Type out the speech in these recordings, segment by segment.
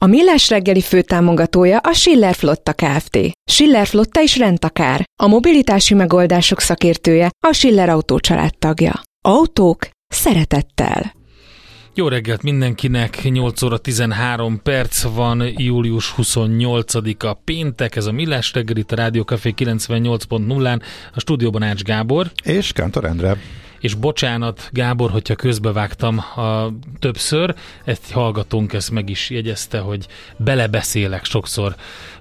A Millás reggeli főtámogatója a Schiller Flotta Kft. Schiller Flotta is rendtakár. A mobilitási megoldások szakértője a Schiller Autó tagja. Autók szeretettel. Jó reggelt mindenkinek, 8 óra 13 perc van, július 28-a péntek, ez a Millás reggel itt a Rádió Café 98.0-án, a stúdióban Ács Gábor. És Kántor Endre. És bocsánat, Gábor, hogyha közbevágtam a többször, ezt hallgatónk ezt meg is jegyezte, hogy belebeszélek sokszor,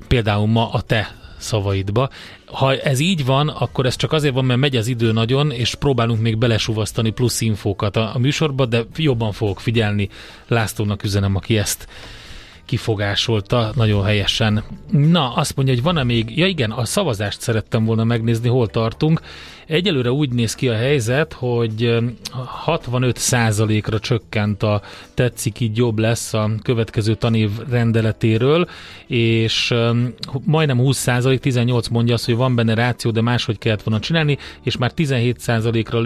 például ma a te szavaidba. Ha ez így van, akkor ez csak azért van, mert megy az idő nagyon, és próbálunk még belesuvasztani plusz infókat a, a műsorba, de jobban fogok figyelni. Lászlónak üzenem, aki ezt kifogásolta nagyon helyesen. Na, azt mondja, hogy van-e még, ja igen, a szavazást szerettem volna megnézni, hol tartunk. Egyelőre úgy néz ki a helyzet, hogy 65%-ra csökkent a tetszik így jobb lesz a következő tanév rendeletéről, és majdnem 20%, 18 mondja azt, hogy van benne ráció, de máshogy kellett volna csinálni, és már 17%-ra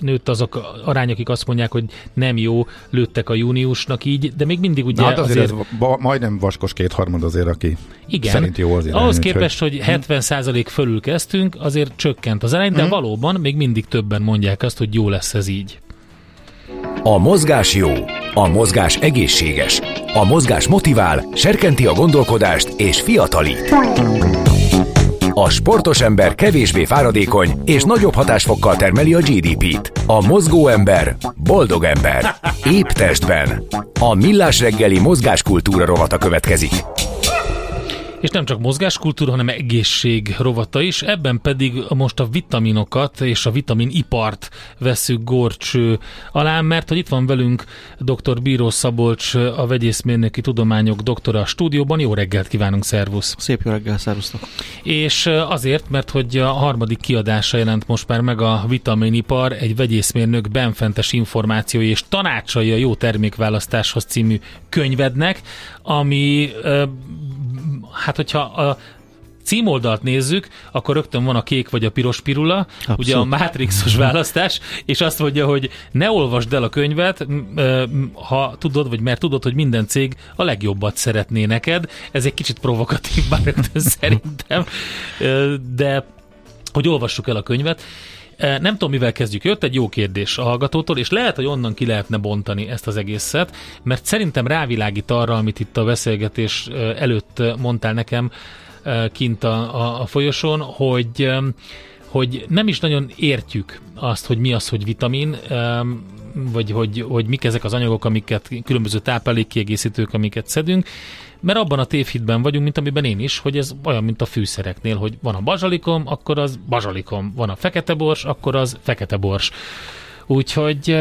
nőtt azok arány, akik azt mondják, hogy nem jó, lőttek a júniusnak így, de még mindig ugye Na, hát azért, azért... Ez ba, majdnem vaskos kétharmad azért, aki igen. szerint jó az irány, Ahhoz képest, hogy 70% fölül kezdtünk, azért csökkent az arány, de mm. valóban még mindig többen mondják azt, hogy jó lesz ez így. A mozgás jó, a mozgás egészséges, a mozgás motivál, serkenti a gondolkodást és fiatalít. A sportos ember kevésbé fáradékony és nagyobb hatásfokkal termeli a GDP-t. A mozgó ember boldog ember. Épp testben. A millás reggeli mozgáskultúra rovata következik. És nem csak mozgáskultúra, hanem egészség rovata is, ebben pedig most a vitaminokat és a vitaminipart veszük gorcső alá, mert hogy itt van velünk dr. Bíró Szabolcs, a vegyészmérnöki tudományok doktora a stúdióban. Jó reggelt kívánunk, szervusz! Szép jó reggel, szervusztok! És azért, mert hogy a harmadik kiadása jelent most már meg a vitaminipar, egy vegyészmérnök benfentes információi és tanácsai a jó termékválasztáshoz című könyvednek, ami hát hogyha a címoldalt nézzük, akkor rögtön van a kék vagy a piros pirula, Abszolút. ugye a Matrixos választás, és azt mondja, hogy ne olvasd el a könyvet, ha tudod, vagy mert tudod, hogy minden cég a legjobbat szeretné neked. Ez egy kicsit provokatív, bár rögtön szerintem, de hogy olvassuk el a könyvet. Nem tudom, mivel kezdjük. Jött egy jó kérdés a hallgatótól, és lehet, hogy onnan ki lehetne bontani ezt az egészet, mert szerintem rávilágít arra, amit itt a beszélgetés előtt mondtál nekem kint a, a, a folyosón, hogy hogy nem is nagyon értjük azt, hogy mi az, hogy vitamin, vagy hogy, hogy mik ezek az anyagok, amiket különböző táplálékkiegészítők, amiket szedünk, mert abban a tévhitben vagyunk, mint amiben én is, hogy ez olyan, mint a fűszereknél, hogy van a bazsalikom, akkor az bazsalikom, van a fekete bors, akkor az fekete bors. Úgyhogy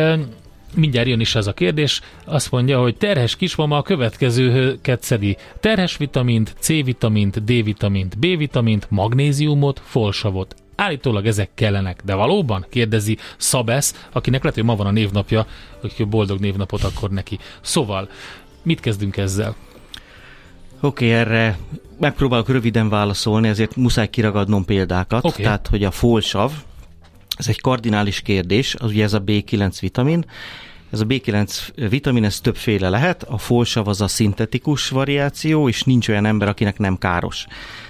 mindjárt jön is ez a kérdés, azt mondja, hogy terhes kismama a következőket szedi. Terhes vitamint, C-vitamint, D-vitamint, B-vitamint, magnéziumot, folsavot. Állítólag ezek kellenek, de valóban? Kérdezi Szabesz, akinek lehet, hogy ma van a névnapja, hogy boldog névnapot akkor neki. Szóval, mit kezdünk ezzel? Oké, okay, erre megpróbálok röviden válaszolni, ezért muszáj kiragadnom példákat. Okay. Tehát, hogy a folsav, ez egy kardinális kérdés, az ugye ez a B9 vitamin, ez a B9 vitamin, ez többféle lehet, a folsav az a szintetikus variáció, és nincs olyan ember, akinek nem káros.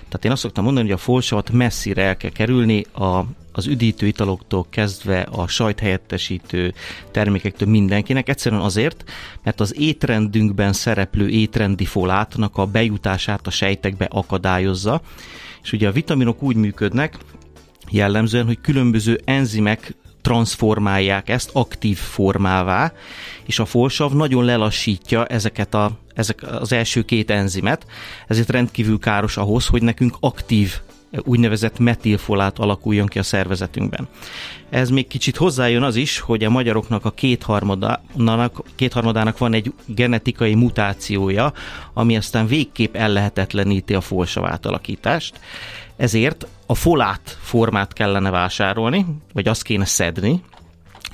Tehát én azt szoktam mondani, hogy a folsavat messzire el kell kerülni a, az üdítő italoktól kezdve a sajthelyettesítő termékektől mindenkinek. Egyszerűen azért, mert az étrendünkben szereplő étrendi folátnak a bejutását a sejtekbe akadályozza. És ugye a vitaminok úgy működnek, jellemzően, hogy különböző enzimek transformálják ezt aktív formává, és a folsav nagyon lelassítja ezeket a, ezek az első két enzimet, ezért rendkívül káros ahhoz, hogy nekünk aktív úgynevezett metilfolát alakuljon ki a szervezetünkben. Ez még kicsit hozzájön az is, hogy a magyaroknak a kétharmadának, kétharmadának van egy genetikai mutációja, ami aztán végképp ellehetetleníti a folsav átalakítást. Ezért a folát formát kellene vásárolni, vagy azt kéne szedni,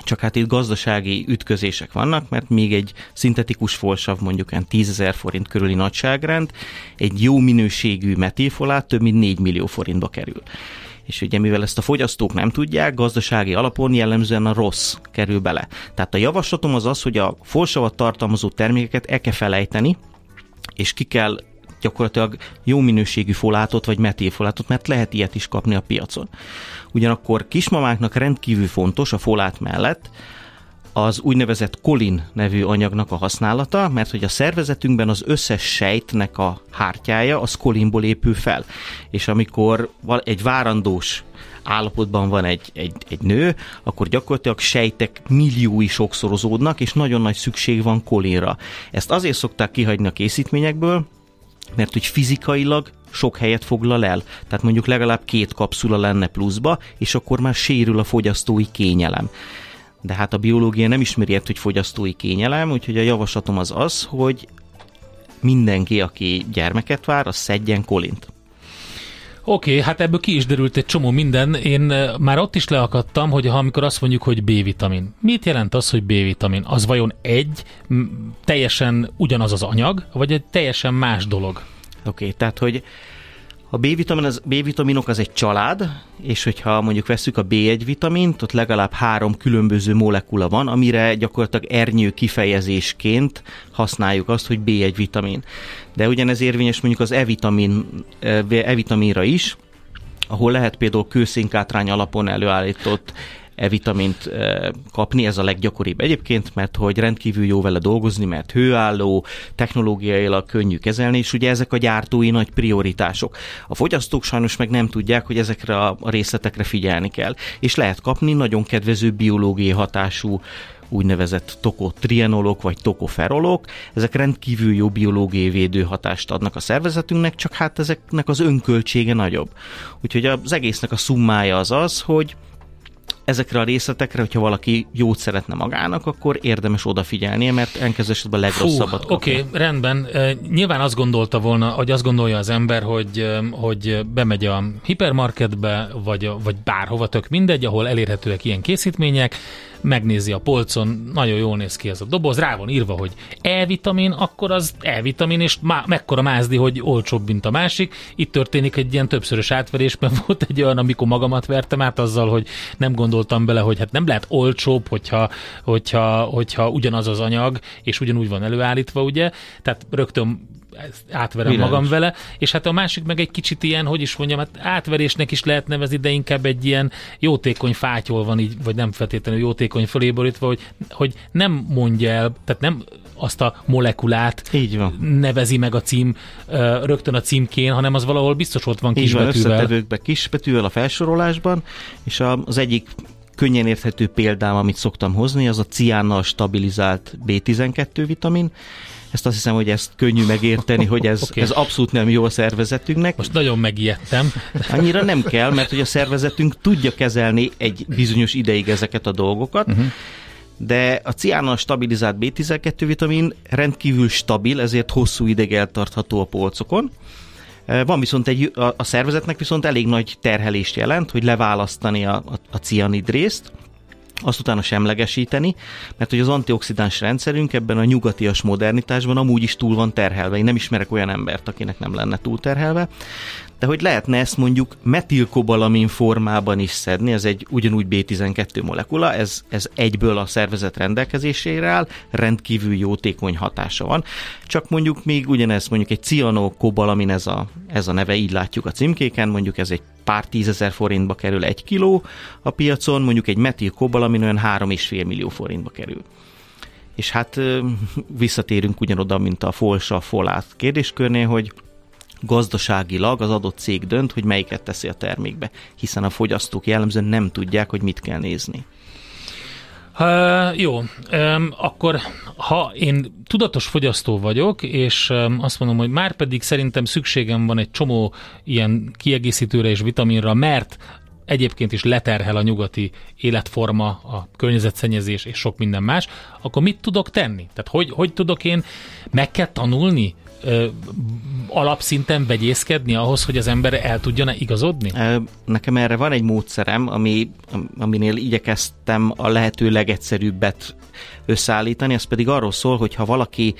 csak hát itt gazdasági ütközések vannak, mert még egy szintetikus folsav mondjuk olyan 10 ezer forint körüli nagyságrend, egy jó minőségű metilfolát több mint 4 millió forintba kerül. És ugye mivel ezt a fogyasztók nem tudják, gazdasági alapon jellemzően a rossz kerül bele. Tehát a javaslatom az az, hogy a folsavat tartalmazó termékeket el kell felejteni, és ki kell gyakorlatilag jó minőségű folátot vagy metilfolátot, mert lehet ilyet is kapni a piacon. Ugyanakkor kismamáknak rendkívül fontos a folát mellett, az úgynevezett kolin nevű anyagnak a használata, mert hogy a szervezetünkben az összes sejtnek a hártyája az kolinból épül fel. És amikor egy várandós állapotban van egy, egy, egy nő, akkor gyakorlatilag sejtek milliói sokszorozódnak, és nagyon nagy szükség van kolinra. Ezt azért szokták kihagyni a készítményekből, mert hogy fizikailag sok helyet foglal el. Tehát mondjuk legalább két kapszula lenne pluszba, és akkor már sérül a fogyasztói kényelem. De hát a biológia nem ismeri ezt, hogy fogyasztói kényelem, úgyhogy a javaslatom az az, hogy mindenki, aki gyermeket vár, az szedjen kolint. Oké, okay, hát ebből ki is derült egy csomó minden. Én eh, már ott is leakadtam, hogy ha amikor azt mondjuk, hogy B-vitamin. Mit jelent az, hogy B-vitamin? Az vajon egy, teljesen ugyanaz az anyag, vagy egy teljesen más dolog? Oké, okay, tehát hogy a B-vitamin, az, B-vitaminok az egy család, és hogyha mondjuk veszük a B1 vitamint, ott legalább három különböző molekula van, amire gyakorlatilag ernyő kifejezésként használjuk azt, hogy B1 vitamin. De ugyanez érvényes mondjuk az E-vitamin, E-vitaminra is, ahol lehet például kőszénkátrány alapon előállított E-vitamint kapni, ez a leggyakoribb egyébként, mert hogy rendkívül jó vele dolgozni, mert hőálló, technológiailag könnyű kezelni, és ugye ezek a gyártói nagy prioritások. A fogyasztók sajnos meg nem tudják, hogy ezekre a részletekre figyelni kell, és lehet kapni nagyon kedvező biológiai hatású úgynevezett tokotrienolok vagy tokoferolok. Ezek rendkívül jó biológiai védőhatást adnak a szervezetünknek, csak hát ezeknek az önköltsége nagyobb. Úgyhogy az egésznek a szummája az az, hogy ezekre a részletekre, hogyha valaki jót szeretne magának, akkor érdemes odafigyelnie, mert elkező esetben a legrosszabbat Oké, okay, rendben. Nyilván azt gondolta volna, hogy azt gondolja az ember, hogy, hogy bemegy a hipermarketbe, vagy, vagy bárhova, tök mindegy, ahol elérhetőek ilyen készítmények, megnézi a polcon, nagyon jól néz ki ez a doboz, rá van írva, hogy E-vitamin, akkor az E-vitamin, és má, mekkora mázdi, hogy olcsóbb, mint a másik. Itt történik egy ilyen többszörös átverés, mert volt egy olyan, amikor magamat vertem át azzal, hogy nem gondoltam bele, hogy hát nem lehet olcsóbb, hogyha, hogyha, hogyha ugyanaz az anyag, és ugyanúgy van előállítva, ugye? Tehát rögtön átverem Világos. magam vele, és hát a másik meg egy kicsit ilyen, hogy is mondjam, hát átverésnek is lehet nevezni, de inkább egy ilyen jótékony fátyol van így, vagy nem feltétlenül jótékony föléborítva, hogy, hogy nem mondja el, tehát nem azt a molekulát így van. nevezi meg a cím rögtön a címkén, hanem az valahol biztos ott van kisbetűvel. Így van, kisbetűvel a felsorolásban, és az egyik könnyen érthető példám, amit szoktam hozni, az a ciánnal stabilizált B12 vitamin, ezt azt hiszem, hogy ezt könnyű megérteni, hogy ez, okay. ez abszolút nem jó a szervezetünknek. Most nagyon megijedtem. Annyira nem kell, mert hogy a szervezetünk tudja kezelni egy bizonyos ideig ezeket a dolgokat, uh-huh. de a ciánnal stabilizált B12 vitamin rendkívül stabil, ezért hosszú ideig eltartható a polcokon. Van viszont egy, a, a szervezetnek viszont elég nagy terhelést jelent, hogy leválasztani a, a, a cianid részt, azt utána semlegesíteni, mert hogy az antioxidáns rendszerünk ebben a nyugatias modernitásban amúgy is túl van terhelve. Én nem ismerek olyan embert, akinek nem lenne túl terhelve, de hogy lehetne ezt mondjuk metilkobalamin formában is szedni, ez egy ugyanúgy B12 molekula, ez, ez egyből a szervezet rendelkezésére áll, rendkívül jótékony hatása van. Csak mondjuk még ugyanez, mondjuk egy cianokobalamin, ez a, ez a neve, így látjuk a címkéken, mondjuk ez egy pár tízezer forintba kerül egy kiló a piacon, mondjuk egy metilkobalamin olyan három és fél millió forintba kerül. És hát visszatérünk ugyanoda, mint a folsa folát kérdéskörnél, hogy gazdaságilag az adott cég dönt, hogy melyiket teszi a termékbe, hiszen a fogyasztók jellemzően nem tudják, hogy mit kell nézni. Uh, jó, um, akkor ha én tudatos fogyasztó vagyok, és um, azt mondom, hogy már pedig szerintem szükségem van egy csomó ilyen kiegészítőre és vitaminra, mert egyébként is leterhel a nyugati életforma, a környezetszennyezés és sok minden más, akkor mit tudok tenni? Tehát hogy, hogy tudok én, meg kell tanulni ö, alapszinten vegyészkedni ahhoz, hogy az ember el tudjon igazodni? Nekem erre van egy módszerem, ami, aminél igyekeztem a lehető legegyszerűbbet összeállítani, ez pedig arról szól, hogy ha valaki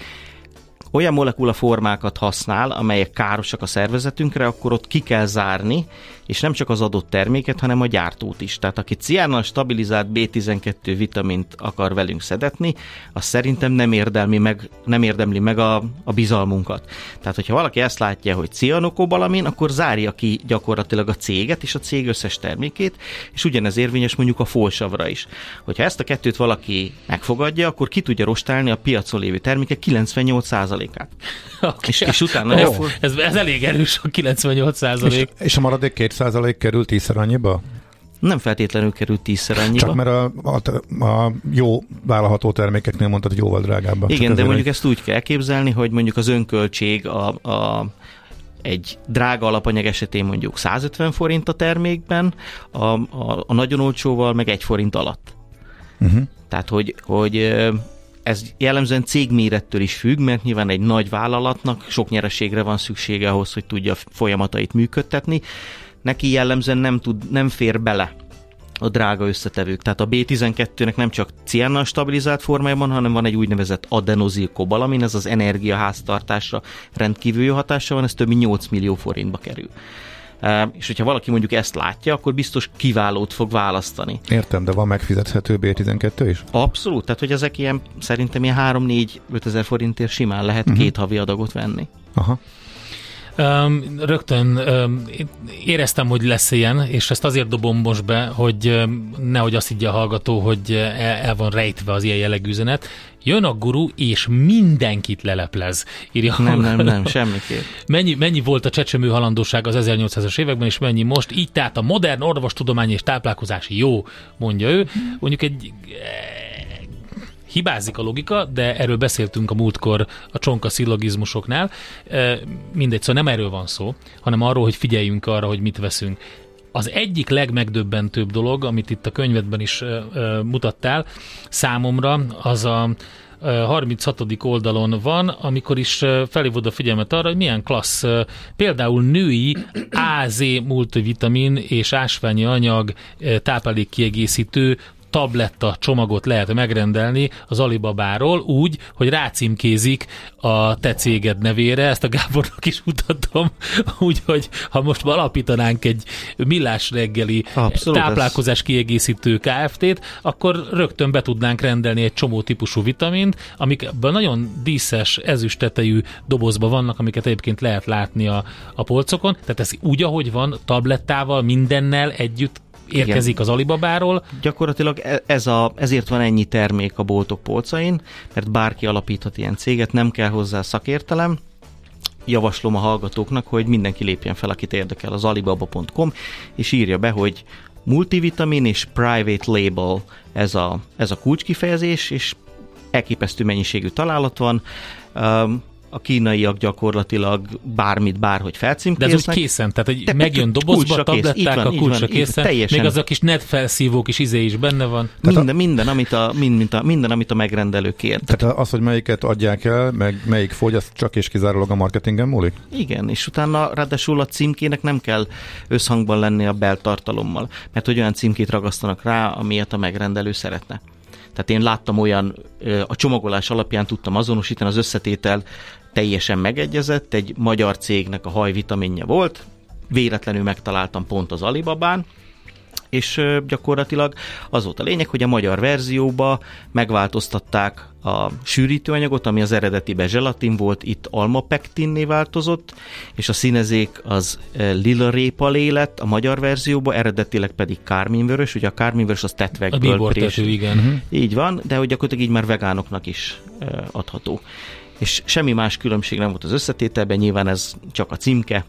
olyan molekulaformákat használ, amelyek károsak a szervezetünkre, akkor ott ki kell zárni, és nem csak az adott terméket, hanem a gyártót is. Tehát aki ciánnal stabilizált B12 vitamint akar velünk szedetni, az szerintem nem, érdemli meg, nem érdemli meg a, a bizalmunkat. Tehát, hogyha valaki ezt látja, hogy cianokobalamin, akkor zárja ki gyakorlatilag a céget és a cég összes termékét, és ugyanez érvényes mondjuk a folsavra is. Hogyha ezt a kettőt valaki megfogadja, akkor ki tudja rostálni a piacon lévő termékek 98%-át. Okay. És, és utána... Oh. Ez, ez elég erős a 98%. És, és a maradék 2% kerül tízszer annyiba? Nem feltétlenül kerül tízszer annyiba. Csak mert a, a, a jó vállalható termékeknél mondtad, hogy jóval drágább. Igen, de mondjuk egy... ezt úgy kell képzelni, hogy mondjuk az önköltség a, a egy drága alapanyag esetén mondjuk 150 forint a termékben, a, a, a nagyon olcsóval meg egy forint alatt. Uh-huh. Tehát, hogy, hogy ez jellemzően cégmérettől is függ, mert nyilván egy nagy vállalatnak sok nyereségre van szüksége ahhoz, hogy tudja folyamatait működtetni. Neki jellemzően nem, tud, nem fér bele a drága összetevők. Tehát a B12-nek nem csak ciánnal stabilizált formájában, hanem van egy úgynevezett adenozil kobalamin, ez az energiaháztartásra rendkívül jó hatása van, ez több mint 8 millió forintba kerül és hogyha valaki mondjuk ezt látja, akkor biztos kiválót fog választani. Értem, de van megfizethető B12 is? Abszolút, tehát hogy ezek ilyen, szerintem ilyen 3-4-5 ezer forintért simán lehet uh-huh. két havi adagot venni. Aha. Um, rögtön um, éreztem, hogy lesz ilyen, és ezt azért dobom most be, hogy um, nehogy azt higgye a hallgató, hogy el, el van rejtve az ilyen jellegű üzenet. Jön a guru, és mindenkit leleplez, írja Nem, nem, nem, semmiképp. Mennyi, mennyi volt a csecsemő halandóság az 1800-as években, és mennyi most? Így tehát a modern orvostudomány és táplálkozás jó, mondja ő. Mondjuk egy hibázik a logika, de erről beszéltünk a múltkor a csonka szillogizmusoknál. Mindegy, szóval nem erről van szó, hanem arról, hogy figyeljünk arra, hogy mit veszünk. Az egyik legmegdöbbentőbb dolog, amit itt a könyvedben is mutattál számomra, az a 36. oldalon van, amikor is felhívod a figyelmet arra, hogy milyen klassz például női AZ multivitamin és ásványi anyag táplálékkiegészítő tabletta csomagot lehet megrendelni az Alibabáról úgy, hogy rácímkézik a te céged nevére, ezt a Gábornak is mutatom, úgyhogy ha most alapítanánk egy millás reggeli Abszolút táplálkozás ez. kiegészítő KFT-t, akkor rögtön be tudnánk rendelni egy csomó típusú vitamint, amik nagyon díszes, ezüstetejű dobozban vannak, amiket egyébként lehet látni a, a polcokon. Tehát ez úgy, ahogy van, tablettával, mindennel együtt érkezik Igen. az Alibabáról. Gyakorlatilag e- ez a, ezért van ennyi termék a boltok polcain, mert bárki alapíthat ilyen céget, nem kell hozzá szakértelem, javaslom a hallgatóknak, hogy mindenki lépjen fel, akit érdekel az alibaba.com, és írja be, hogy multivitamin és private label ez a, ez a kulcskifejezés, és elképesztő mennyiségű találat van a kínaiak gyakorlatilag bármit, bárhogy felcímkéznek. De ez úgy készen, tehát hogy Te, megjön dobozba, tabletták, van, a kulcsra készen, teljesen. még az a kis net felszívó kis izé is benne van. Minden, a... minden, amit a, mind, a, minden, amit a megrendelő kér. Tehát az, hogy melyiket adják el, meg melyik fogy, az csak és kizárólag a marketingen múlik? Igen, és utána ráadásul a címkének nem kell összhangban lenni a beltartalommal, mert hogy olyan címkét ragasztanak rá, amilyet a megrendelő szeretne. Tehát én láttam olyan, a csomagolás alapján tudtam azonosítani, az összetétel teljesen megegyezett, egy magyar cégnek a hajvitaminja volt, véletlenül megtaláltam pont az Alibabán, és gyakorlatilag az volt a lényeg, hogy a magyar verzióba megváltoztatták a sűrítőanyagot, ami az eredetiben zselatin volt, itt almapektinné változott, és a színezék az lila répalé lett a magyar verzióba, eredetileg pedig kárminvörös, ugye a kárminvörös az tetvekből. A igen. Uh-huh. Így van, de hogy gyakorlatilag így már vegánoknak is adható és semmi más különbség nem volt az összetételben, nyilván ez csak a címke,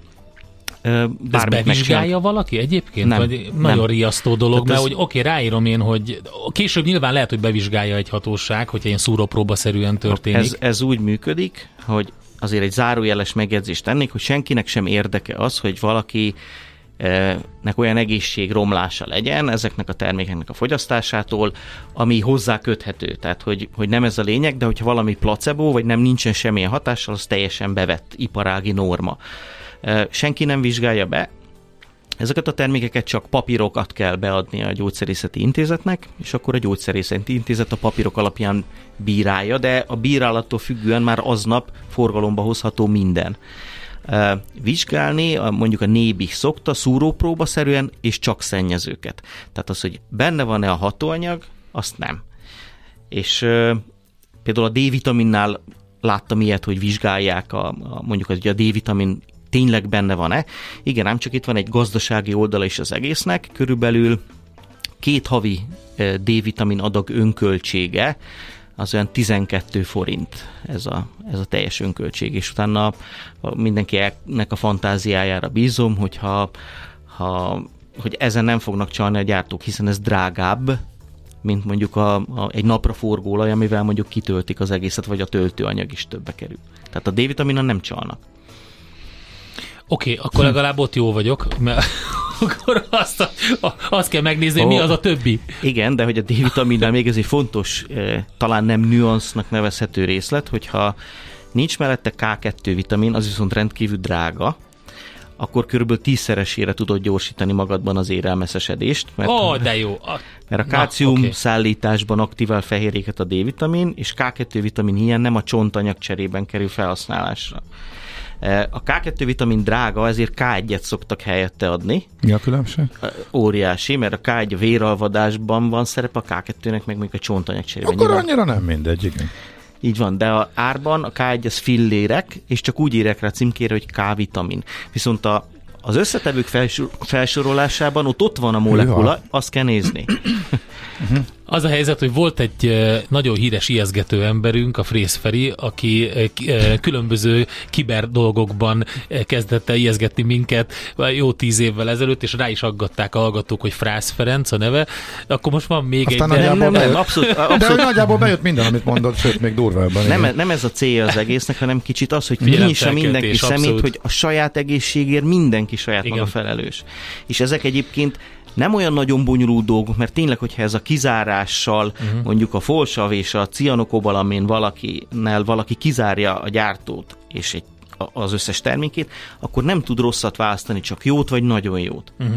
Ez bevizsgálja valaki egyébként? Nem, Vagy nem. nagyon riasztó dolog, Tehát mert ez... hogy oké, okay, ráírom én, hogy később nyilván lehet, hogy bevizsgálja egy hatóság, hogyha ilyen szúrópróba-szerűen történik. Ez, ez úgy működik, hogy azért egy zárójeles megjegyzést tennék, hogy senkinek sem érdeke az, hogy valaki nek olyan egészségromlása legyen ezeknek a termékeknek a fogyasztásától, ami hozzá köthető. Tehát, hogy, hogy nem ez a lényeg, de hogyha valami placebo, vagy nem nincsen semmilyen hatással, az teljesen bevett iparági norma. Senki nem vizsgálja be, Ezeket a termékeket csak papírokat kell beadni a gyógyszerészeti intézetnek, és akkor a gyógyszerészeti intézet a papírok alapján bírálja, de a bírálattól függően már aznap forgalomba hozható minden vizsgálni, mondjuk a nébi szokta szúrópróba szerűen, és csak szennyezőket. Tehát az, hogy benne van-e a hatóanyag, azt nem. És például a D-vitaminnál láttam ilyet, hogy vizsgálják a, a mondjuk a D-vitamin tényleg benne van-e. Igen, ám csak itt van egy gazdasági oldala is az egésznek, körülbelül két havi D-vitamin adag önköltsége az olyan 12 forint ez a, ez a teljes önköltség, és utána mindenkinek a fantáziájára bízom, hogyha ha, hogy ezen nem fognak csalni a gyártók, hiszen ez drágább, mint mondjuk a, a, egy napra forgólaj, amivel mondjuk kitöltik az egészet, vagy a töltőanyag is többe kerül. Tehát a D-vitaminon nem csalnak. Oké, okay, akkor legalább ott jó vagyok, mert akkor azt, a, azt kell megnézni, oh, mi az a többi. Igen, de hogy a D-vitaminnál még ez egy fontos, eh, talán nem nüansznak nevezhető részlet, hogyha nincs mellette K2 vitamin, az viszont rendkívül drága, akkor körülbelül tízszeresére tudod gyorsítani magadban az érelmeszesedést. Mert, oh, de jó. Mert a kálcium okay. szállításban aktivál fehérjéket a D-vitamin, és K2 vitamin hiány nem a csontanyag cserében kerül felhasználásra. A K2 vitamin drága, ezért K1-et szoktak helyette adni. Mi a különbség? Óriási, mert a K1 a véralvadásban van szerep, a K2-nek meg még a csontanyag cserében. Akkor Nyilván... annyira nem mindegy, igen. Így van, de a árban a K1 az fillérek, és csak úgy írek rá címkére, hogy K-vitamin. Viszont a az összetevők felsorolásában ott ott van a molekula, azt kell nézni. Uh-huh. Az a helyzet, hogy volt egy nagyon híres ijeszgető emberünk, a Frész Feri, aki különböző kiber dolgokban kezdett el ijeszgetni minket jó tíz évvel ezelőtt, és rá is aggatták a hallgatók, hogy Frász Ferenc a neve. Akkor most van még Aztán egy... Nem, nem, nem, abszolút, abszolút. De nagyjából bejött minden, amit mondott, sőt, még durvábban. Nem, nem ez a célja az egésznek, hanem kicsit az, hogy nyissa mindenki szemét, hogy a saját egészségért mindenki saját Igen. maga felelős. És ezek egyébként nem olyan nagyon bonyolult dolgok, mert tényleg, hogyha ez a kizárással, uh-huh. mondjuk a folsav és a cianokobalamin valakinál valaki kizárja a gyártót, és egy, az összes termékét, akkor nem tud rosszat választani, csak jót vagy nagyon jót. Uh-huh.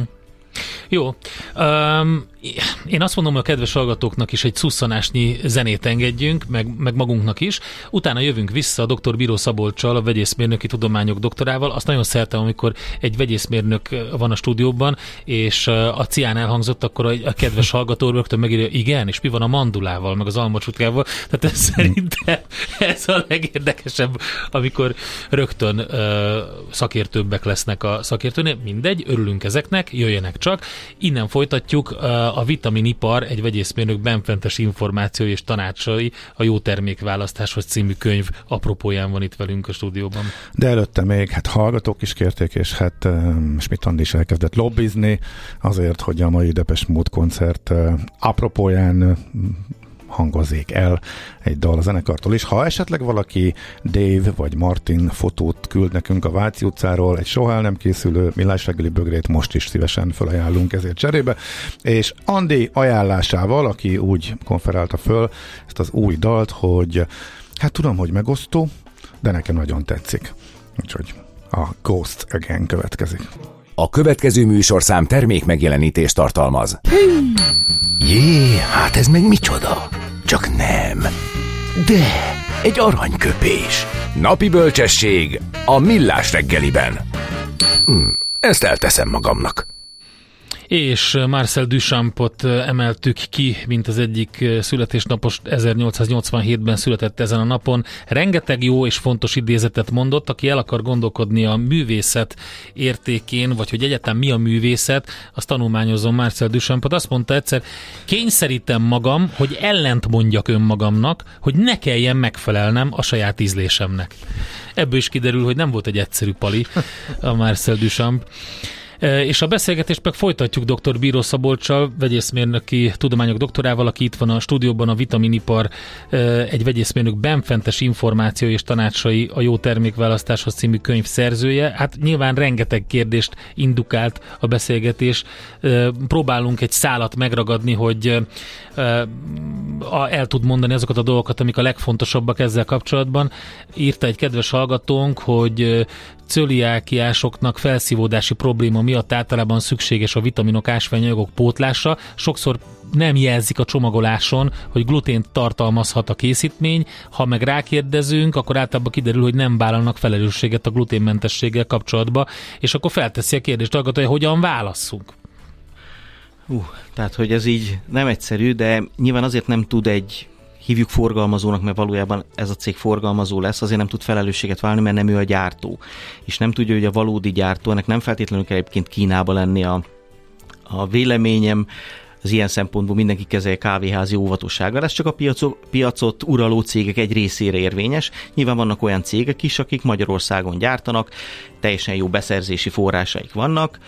Jó. Um, én azt mondom, hogy a kedves hallgatóknak is egy szusszanásnyi zenét engedjünk, meg, meg magunknak is. Utána jövünk vissza a dr. Bíró Szabolcsal, a vegyészmérnöki tudományok doktorával. Azt nagyon szeretem, amikor egy vegyészmérnök van a stúdióban, és a cián elhangzott, akkor a, kedves hallgató rögtön megírja, igen, és mi van a mandulával, meg az almacsutkával. Tehát ez szerintem ez a legérdekesebb, amikor rögtön uh, szakértőbbek lesznek a szakértőnél. Mindegy, örülünk ezeknek, jöjjenek csak. Innen folytatjuk uh, a vitaminipar egy vegyészmérnök benfentes információi és tanácsai a jó termékválasztáshoz című könyv apropóján van itt velünk a stúdióban. De előtte még, hát hallgatók is kérték, és hát um, Schmidt Andi is elkezdett lobbizni azért, hogy a mai Depes Mód koncert uh, apropóján hangozzék el egy dal a zenekartól is. Ha esetleg valaki Dave vagy Martin fotót küld nekünk a Váci utcáról, egy soha el nem készülő millás reggeli bögrét most is szívesen felajánlunk ezért cserébe. És Andi ajánlásával, aki úgy konferálta föl ezt az új dalt, hogy hát tudom, hogy megosztó, de nekem nagyon tetszik. Úgyhogy a Ghost Again következik. A következő műsorszám termék megjelenítést tartalmaz. Jé, hát ez meg micsoda? Csak nem. De, egy aranyköpés. Napi bölcsesség a millás reggeliben. Hm, ezt elteszem magamnak. És Marcel Duchampot emeltük ki, mint az egyik születésnapos 1887-ben született ezen a napon. Rengeteg jó és fontos idézetet mondott, aki el akar gondolkodni a művészet értékén, vagy hogy egyetem mi a művészet, azt tanulmányozom Marcel Duchampot. Azt mondta egyszer, kényszerítem magam, hogy ellent mondjak önmagamnak, hogy ne kelljen megfelelnem a saját ízlésemnek. Ebből is kiderül, hogy nem volt egy egyszerű pali a Marcel Duchamp. És a beszélgetést meg folytatjuk dr. Bíró Szabolcsal, vegyészmérnöki tudományok doktorával, aki itt van a stúdióban, a vitaminipar, egy vegyészmérnök benfentes információ és tanácsai a jó termékválasztáshoz című könyv szerzője. Hát nyilván rengeteg kérdést indukált a beszélgetés. Próbálunk egy szálat megragadni, hogy el tud mondani azokat a dolgokat, amik a legfontosabbak ezzel kapcsolatban. Írta egy kedves hallgatónk, hogy cöliákiásoknak felszívódási probléma miatt általában szükséges a vitaminok, ásványanyagok pótlása. Sokszor nem jelzik a csomagoláson, hogy glutént tartalmazhat a készítmény, ha meg rákérdezünk, akkor általában kiderül, hogy nem vállalnak felelősséget a gluténmentességgel kapcsolatba, és akkor felteszi a kérdést, hogy hogyan válasszunk. Uh, tehát, hogy ez így nem egyszerű, de nyilván azért nem tud egy hívjuk forgalmazónak, mert valójában ez a cég forgalmazó lesz, azért nem tud felelősséget válni, mert nem ő a gyártó. És nem tudja, hogy a valódi gyártó, ennek nem feltétlenül kell egyébként Kínába lenni a, a véleményem, az ilyen szempontból mindenki kezelje kávéházi óvatossággal. Ez csak a piacot, piacot uraló cégek egy részére érvényes. Nyilván vannak olyan cégek is, akik Magyarországon gyártanak, teljesen jó beszerzési forrásaik vannak,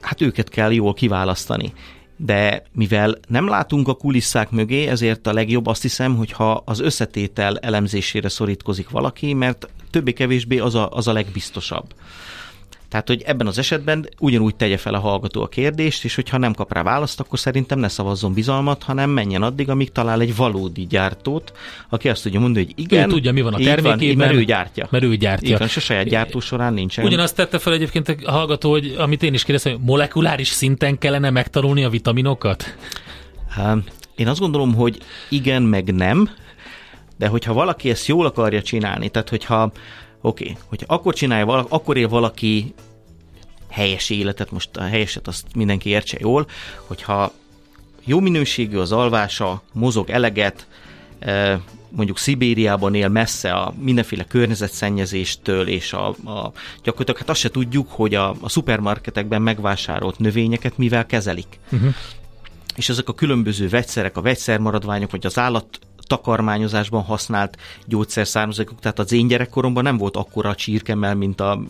hát őket kell jól kiválasztani de mivel nem látunk a kulisszák mögé, ezért a legjobb azt hiszem, hogyha az összetétel elemzésére szorítkozik valaki, mert többé-kevésbé az a, az a legbiztosabb. Tehát, hogy ebben az esetben ugyanúgy tegye fel a hallgató a kérdést, és hogyha nem kap rá választ, akkor szerintem ne szavazzon bizalmat, hanem menjen addig, amíg talál egy valódi gyártót, aki azt tudja mondani, hogy igen. Ő tudja, mi van a termékében. Van, mert ő gyártja. Mert ő gyártja. Igen, és a saját gyártó során nincsen. Ugyanazt tette fel egyébként a hallgató, hogy amit én is kérdeztem, hogy molekuláris szinten kellene megtanulni a vitaminokat? Én azt gondolom, hogy igen, meg nem, de hogyha valaki ezt jól akarja csinálni, tehát hogyha Oké, okay. hogy akkor csinálja valaki, akkor él valaki helyes életet, most a helyeset azt mindenki értse jól, hogyha jó minőségű az alvása, mozog eleget, mondjuk Szibériában él messze a mindenféle környezetszennyezéstől, és a, a gyakorlatilag hát azt se tudjuk, hogy a, a szupermarketekben megvásárolt növényeket mivel kezelik. Uh-huh. És ezek a különböző vegyszerek, a vegyszermaradványok, vagy az állat takarmányozásban használt gyógyszerszármazékok, tehát az én gyerekkoromban nem volt akkora a csirkemel, mint a,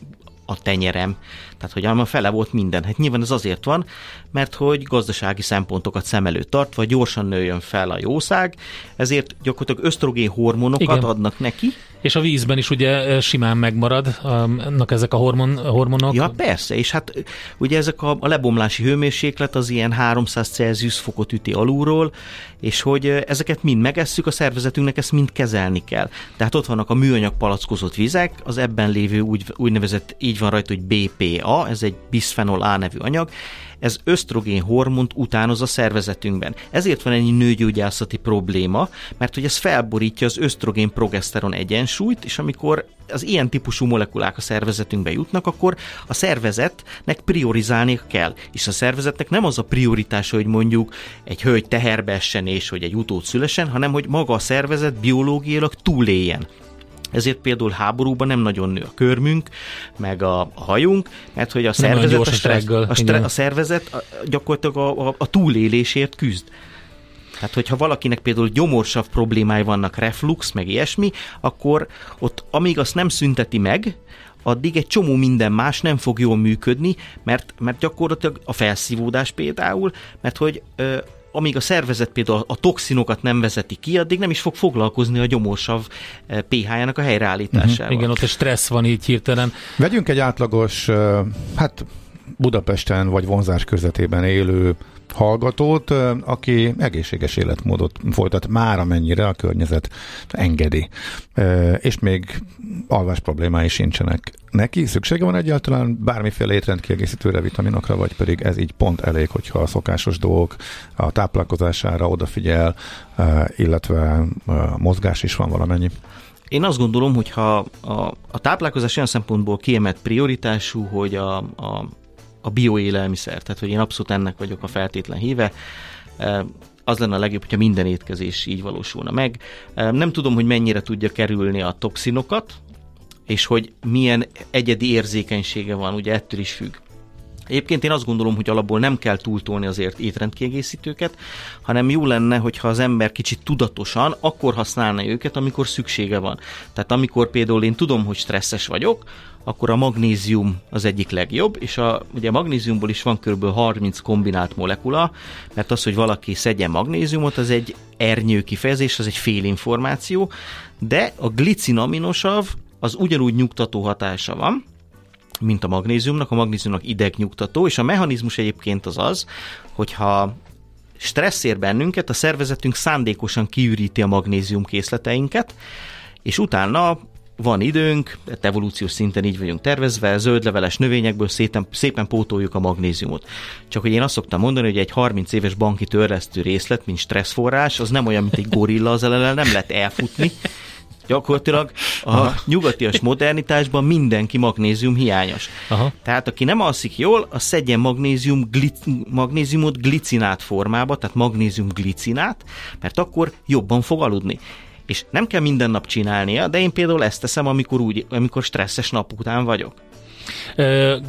a tenyerem. Tehát, hogy a fele volt minden. Hát nyilván ez azért van, mert hogy gazdasági szempontokat szem előtt tartva gyorsan nőjön fel a jószág, ezért gyakorlatilag ösztrogén hormonokat Igen. adnak neki. És a vízben is ugye simán megmarad annak ezek a hormon, hormonok? Ja, persze, és hát ugye ezek a, a lebomlási hőmérséklet az ilyen 300 Celsius fokot üti alulról, és hogy ezeket mind megesszük, a szervezetünknek ezt mind kezelni kell. Tehát ott vannak a műanyag palackozott vizek, az ebben lévő úgy, úgynevezett, így van rajta, hogy BPA, ez egy bisphenol A nevű anyag, ez ösztrogén hormont utánoz a szervezetünkben. Ezért van ennyi nőgyógyászati probléma, mert hogy ez felborítja az ösztrogén progeszteron egyensúlyt, és amikor az ilyen típusú molekulák a szervezetünkbe jutnak, akkor a szervezetnek priorizálni kell. És a szervezetnek nem az a prioritása, hogy mondjuk egy hölgy teherbe essen és hogy egy utód szülesen, hanem hogy maga a szervezet biológiailag túléljen. Ezért például háborúban nem nagyon nő a körmünk, meg a, a hajunk, mert hogy a szervezet, a, stressz, a, stre, a szervezet gyakorlatilag a, a, a túlélésért küzd. Tehát, hogyha valakinek például gyomorsav problémái vannak, reflux, meg ilyesmi, akkor ott amíg azt nem szünteti meg, addig egy csomó minden más nem fog jól működni, mert, mert gyakorlatilag a felszívódás például, mert hogy ö, amíg a szervezet például a toxinokat nem vezeti ki, addig nem is fog foglalkozni a gyomorsav eh, pH-jának a helyreállításával. Uh-huh. Igen, ott a stressz van így hirtelen. Vegyünk egy átlagos, hát Budapesten vagy vonzás körzetében élő hallgatót, aki egészséges életmódot folytat már amennyire a környezet engedi. És még alvás problémái sincsenek neki. Szüksége van egyáltalán bármiféle étrendkiegészítőre, vitaminokra, vagy pedig ez így pont elég, hogyha a szokásos dolgok a táplálkozására odafigyel, illetve mozgás is van valamennyi. Én azt gondolom, hogy ha a, a táplálkozás olyan szempontból kiemelt prioritású, hogy a, a a bioélelmiszer, tehát hogy én abszolút ennek vagyok a feltétlen híve az lenne a legjobb, hogyha minden étkezés így valósulna meg. Nem tudom, hogy mennyire tudja kerülni a toxinokat, és hogy milyen egyedi érzékenysége van, ugye ettől is függ. Egyébként én azt gondolom, hogy alapból nem kell túltolni azért étrendkiegészítőket, hanem jó lenne, hogyha az ember kicsit tudatosan akkor használna őket, amikor szüksége van. Tehát amikor például én tudom, hogy stresszes vagyok, akkor a magnézium az egyik legjobb, és a, ugye a magnéziumból is van kb. 30 kombinált molekula, mert az, hogy valaki szedjen magnéziumot, az egy ernyő kifejezés, az egy félinformáció, de a glicinaminosav az ugyanúgy nyugtató hatása van, mint a magnéziumnak, a magnéziumnak idegnyugtató, és a mechanizmus egyébként az az, hogyha stressz ér bennünket, a szervezetünk szándékosan kiüríti a magnézium készleteinket, és utána van időnk, evolúciós szinten így vagyunk tervezve, zöldleveles növényekből szépen, szépen pótoljuk a magnéziumot. Csak hogy én azt szoktam mondani, hogy egy 30 éves banki törlesztő részlet, mint stresszforrás, az nem olyan, mint egy gorilla, az ellen nem lehet elfutni, Gyakorlatilag a nyugatias modernitásban mindenki magnézium hiányos. Aha. Tehát aki nem alszik jól, az szedjen magnézium, glic, magnéziumot glicinát formába, tehát magnézium glicinát, mert akkor jobban fog aludni. És nem kell minden nap csinálnia, de én például ezt teszem, amikor, úgy, amikor stresszes nap után vagyok.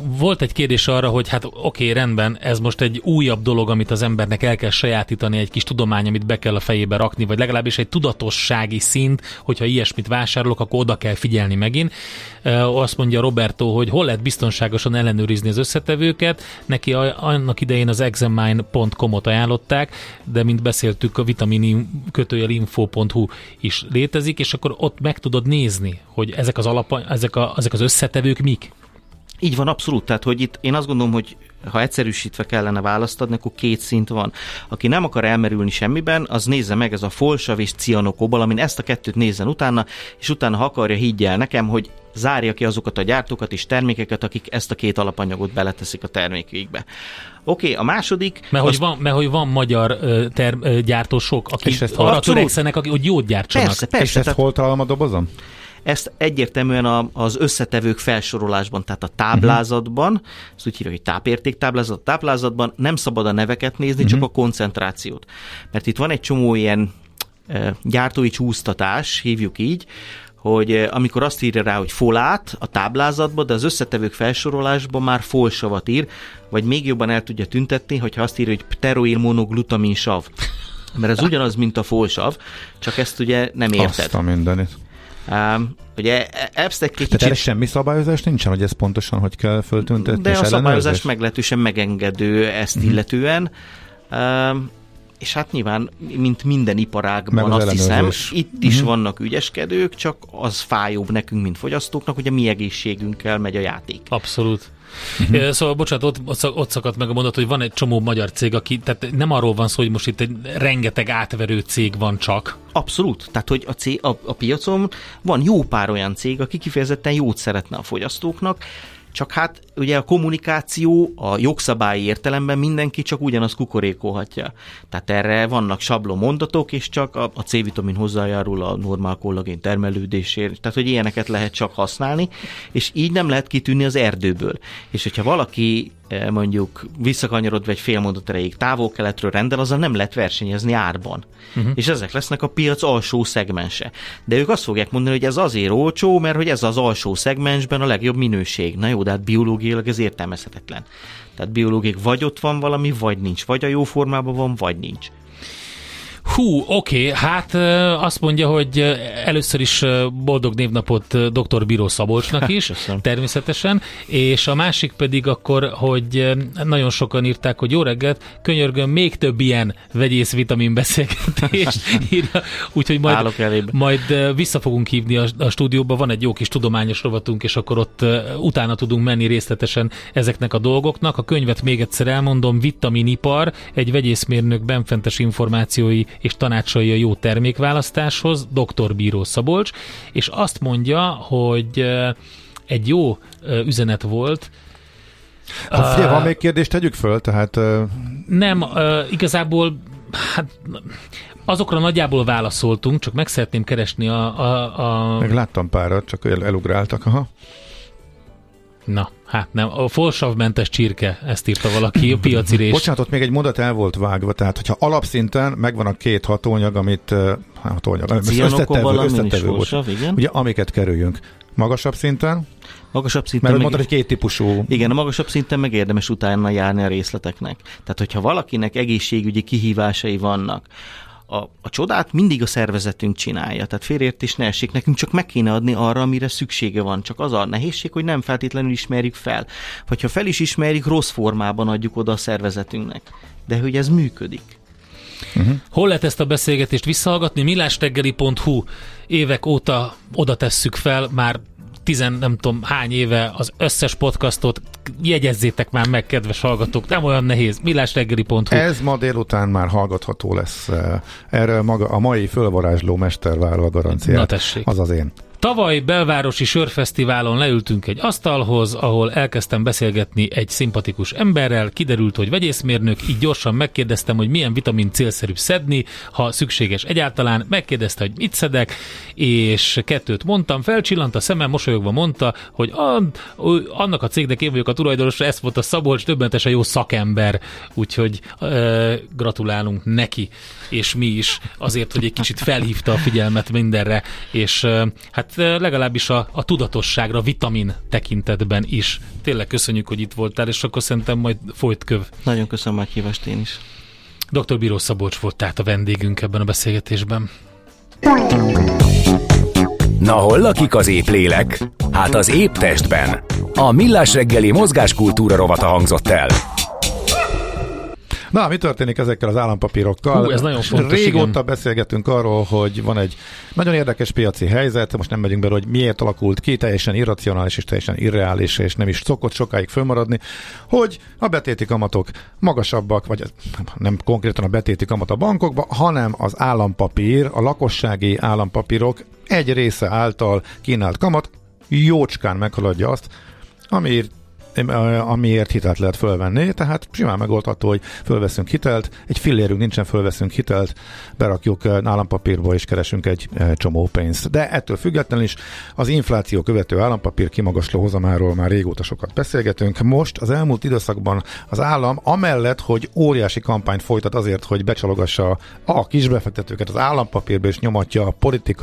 Volt egy kérdés arra, hogy hát oké, rendben, ez most egy újabb dolog, amit az embernek el kell sajátítani, egy kis tudomány, amit be kell a fejébe rakni, vagy legalábbis egy tudatossági szint, hogyha ilyesmit vásárolok, akkor oda kell figyelni megint. Azt mondja Roberto, hogy hol lehet biztonságosan ellenőrizni az összetevőket. Neki annak idején az examine.com-ot ajánlották, de mint beszéltük, a vitamin kötőjel info.hu is létezik, és akkor ott meg tudod nézni, hogy ezek az, alap, ezek, a, ezek az összetevők mik. Így van, abszolút. Tehát, hogy itt én azt gondolom, hogy ha egyszerűsítve kellene választ adni, akkor két szint van. Aki nem akar elmerülni semmiben, az nézze meg ez a folsav és cianokobal, amin ezt a kettőt nézzen utána, és utána, ha akarja, higgye el nekem, hogy zárja ki azokat a gyártókat és termékeket, akik ezt a két alapanyagot beleteszik a termékükbe. Oké, okay, a második... Mert, az... hogy van, mert hogy van magyar ter- gyártósok, akik arra törekszenek, akik, hogy jót gyártsanak. Persze, persze. És ezt tehát... hol találom a dobozom? Ezt egyértelműen a, az összetevők felsorolásban, tehát a táblázatban, uh-huh. ezt úgy hívják, hogy tápérték táblázat, táblázatban nem szabad a neveket nézni, uh-huh. csak a koncentrációt. Mert itt van egy csomó ilyen e, gyártói csúsztatás, hívjuk így, hogy amikor azt írja rá, hogy folát a táblázatban, de az összetevők felsorolásban már folsavat ír, vagy még jobban el tudja tüntetni, hogyha azt írja, hogy pteroil monoglutamin sav. Mert ez ugyanaz, mint a folsav, csak ezt ugye nem érted. Azt a mindenit. Um, ugye egy kicsit... Tehát semmi szabályozás nincsen, hogy ez pontosan hogy kell föltüntetni De a szabályozás meglehetősen megengedő ezt mm-hmm. illetően. Um, és hát nyilván, mint minden iparágban, azt hiszem, itt is uh-huh. vannak ügyeskedők, csak az fájóbb nekünk, mint fogyasztóknak, hogy a mi egészségünkkel megy a játék. Abszolút. Uh-huh. Szóval, bocsánat, ott, ott szakadt meg a mondat, hogy van egy csomó magyar cég, aki, tehát nem arról van szó, hogy most itt egy rengeteg átverő cég van csak. Abszolút. Tehát, hogy a, cég, a, a piacon van jó pár olyan cég, aki kifejezetten jót szeretne a fogyasztóknak, csak hát ugye a kommunikáció a jogszabályi értelemben mindenki csak ugyanaz kukorékolhatja. Tehát erre vannak sablon mondatok, és csak a, a C-vitamin hozzájárul a normál kollagén termelődésért. Tehát, hogy ilyeneket lehet csak használni, és így nem lehet kitűnni az erdőből. És hogyha valaki eh, mondjuk visszakanyarodva egy fél mondat erejéig távol-keletről rendel, azzal nem lehet versenyezni árban. Uh-huh. És ezek lesznek a piac alsó szegmense. De ők azt fogják mondani, hogy ez azért olcsó, mert hogy ez az alsó szegmensben a legjobb minőség. Na jó, de hát biológiailag ez értelmezhetetlen. Tehát biológiai vagy ott van valami, vagy nincs. Vagy a jó formában van, vagy nincs. Hú, oké, okay, hát azt mondja, hogy először is boldog névnapot dr. Bíró Szabolcsnak is, természetesen, és a másik pedig akkor, hogy nagyon sokan írták, hogy jó reggelt, könyörgöm, még több ilyen vegyész vitamin beszélgetést írja, úgyhogy majd, majd vissza fogunk hívni a, a stúdióba, van egy jó kis tudományos rovatunk, és akkor ott utána tudunk menni részletesen ezeknek a dolgoknak. A könyvet még egyszer elmondom, Vitaminipar, egy vegyészmérnök benfentes információi és tanácsolja a jó termékválasztáshoz, dr. Bíró Szabolcs, és azt mondja, hogy egy jó üzenet volt, Hát figyelj, van még kérdést, tegyük föl, tehát... Uh... Nem, uh, igazából hát azokra nagyjából válaszoltunk, csak meg szeretném keresni a... a, a... Meg láttam párat, csak el, elugráltak, aha. Na, hát nem. A folsavmentes csirke, ezt írta valaki, a piacirés. Bocsánat, ott még egy mondat el volt vágva, tehát hogyha alapszinten megvan a két hatóanyag, amit hatóanyag, összetevő, összetevő volt, igen. ugye amiket kerüljünk. Magasabb szinten, Magasabb szinten Mert meg... mondtad, hogy két típusú. Igen, a magasabb szinten meg érdemes utána járni a részleteknek. Tehát, hogyha valakinek egészségügyi kihívásai vannak, a, a csodát mindig a szervezetünk csinálja, tehát félértés ne essék, nekünk csak meg kéne adni arra, amire szüksége van. Csak az a nehézség, hogy nem feltétlenül ismerjük fel. Vagy ha fel is ismerjük, rossz formában adjuk oda a szervezetünknek. De hogy ez működik. Uh-huh. Hol lehet ezt a beszélgetést visszahallgatni? Milásteggeli.hu évek óta oda tesszük fel, már tizen nem tudom hány éve az összes podcastot jegyezzétek már meg, kedves hallgatók, nem olyan nehéz. Millásreggeli.hu Ez ma délután már hallgatható lesz. Erről maga a mai fölvarázsló mester vállal a garanciát. Na tessék. Az az én. Tavaly belvárosi sörfesztiválon leültünk egy asztalhoz, ahol elkezdtem beszélgetni egy szimpatikus emberrel, kiderült, hogy vegyészmérnök, így gyorsan megkérdeztem, hogy milyen vitamin célszerűbb szedni, ha szükséges egyáltalán, megkérdezte, hogy mit szedek, és kettőt mondtam, felcsillant a szemem, mosolyogva mondta, hogy annak a cégnek én vagyok a tulajdonosa, ez volt a Szabolcs, többentesen jó szakember, úgyhogy ö, gratulálunk neki, és mi is, azért, hogy egy kicsit felhívta a figyelmet mindenre, és ö, hát legalábbis a, a tudatosságra, vitamin tekintetben is. Tényleg köszönjük, hogy itt voltál, és akkor szerintem majd folyt köv. Nagyon köszönöm a meghívást én is. Dr. Bíró Szabolcs volt tehát a vendégünk ebben a beszélgetésben. Na hol lakik az épp lélek? Hát az épp testben. A Millás reggeli mozgáskultúra rovata hangzott el. Na, mi történik ezekkel az állampapírokkal? Hú, ez nagyon fontos, Régóta igen. beszélgetünk arról, hogy van egy nagyon érdekes piaci helyzet, most nem megyünk bele, hogy miért alakult ki, teljesen irracionális és teljesen irreális, és nem is szokott sokáig fölmaradni, hogy a betéti kamatok magasabbak, vagy nem konkrétan a betéti kamat a bankokba, hanem az állampapír, a lakossági állampapírok egy része által kínált kamat jócskán meghaladja azt, ami amiért hitelt lehet fölvenni, tehát simán megoldható, hogy fölveszünk hitelt, egy fillérünk nincsen, fölveszünk hitelt, berakjuk állampapírba és keresünk egy csomó pénzt. De ettől függetlenül is az infláció követő állampapír kimagasló hozamáról már régóta sokat beszélgetünk. Most az elmúlt időszakban az állam amellett, hogy óriási kampányt folytat azért, hogy becsalogassa a kisbefektetőket az állampapírba és nyomatja a politikai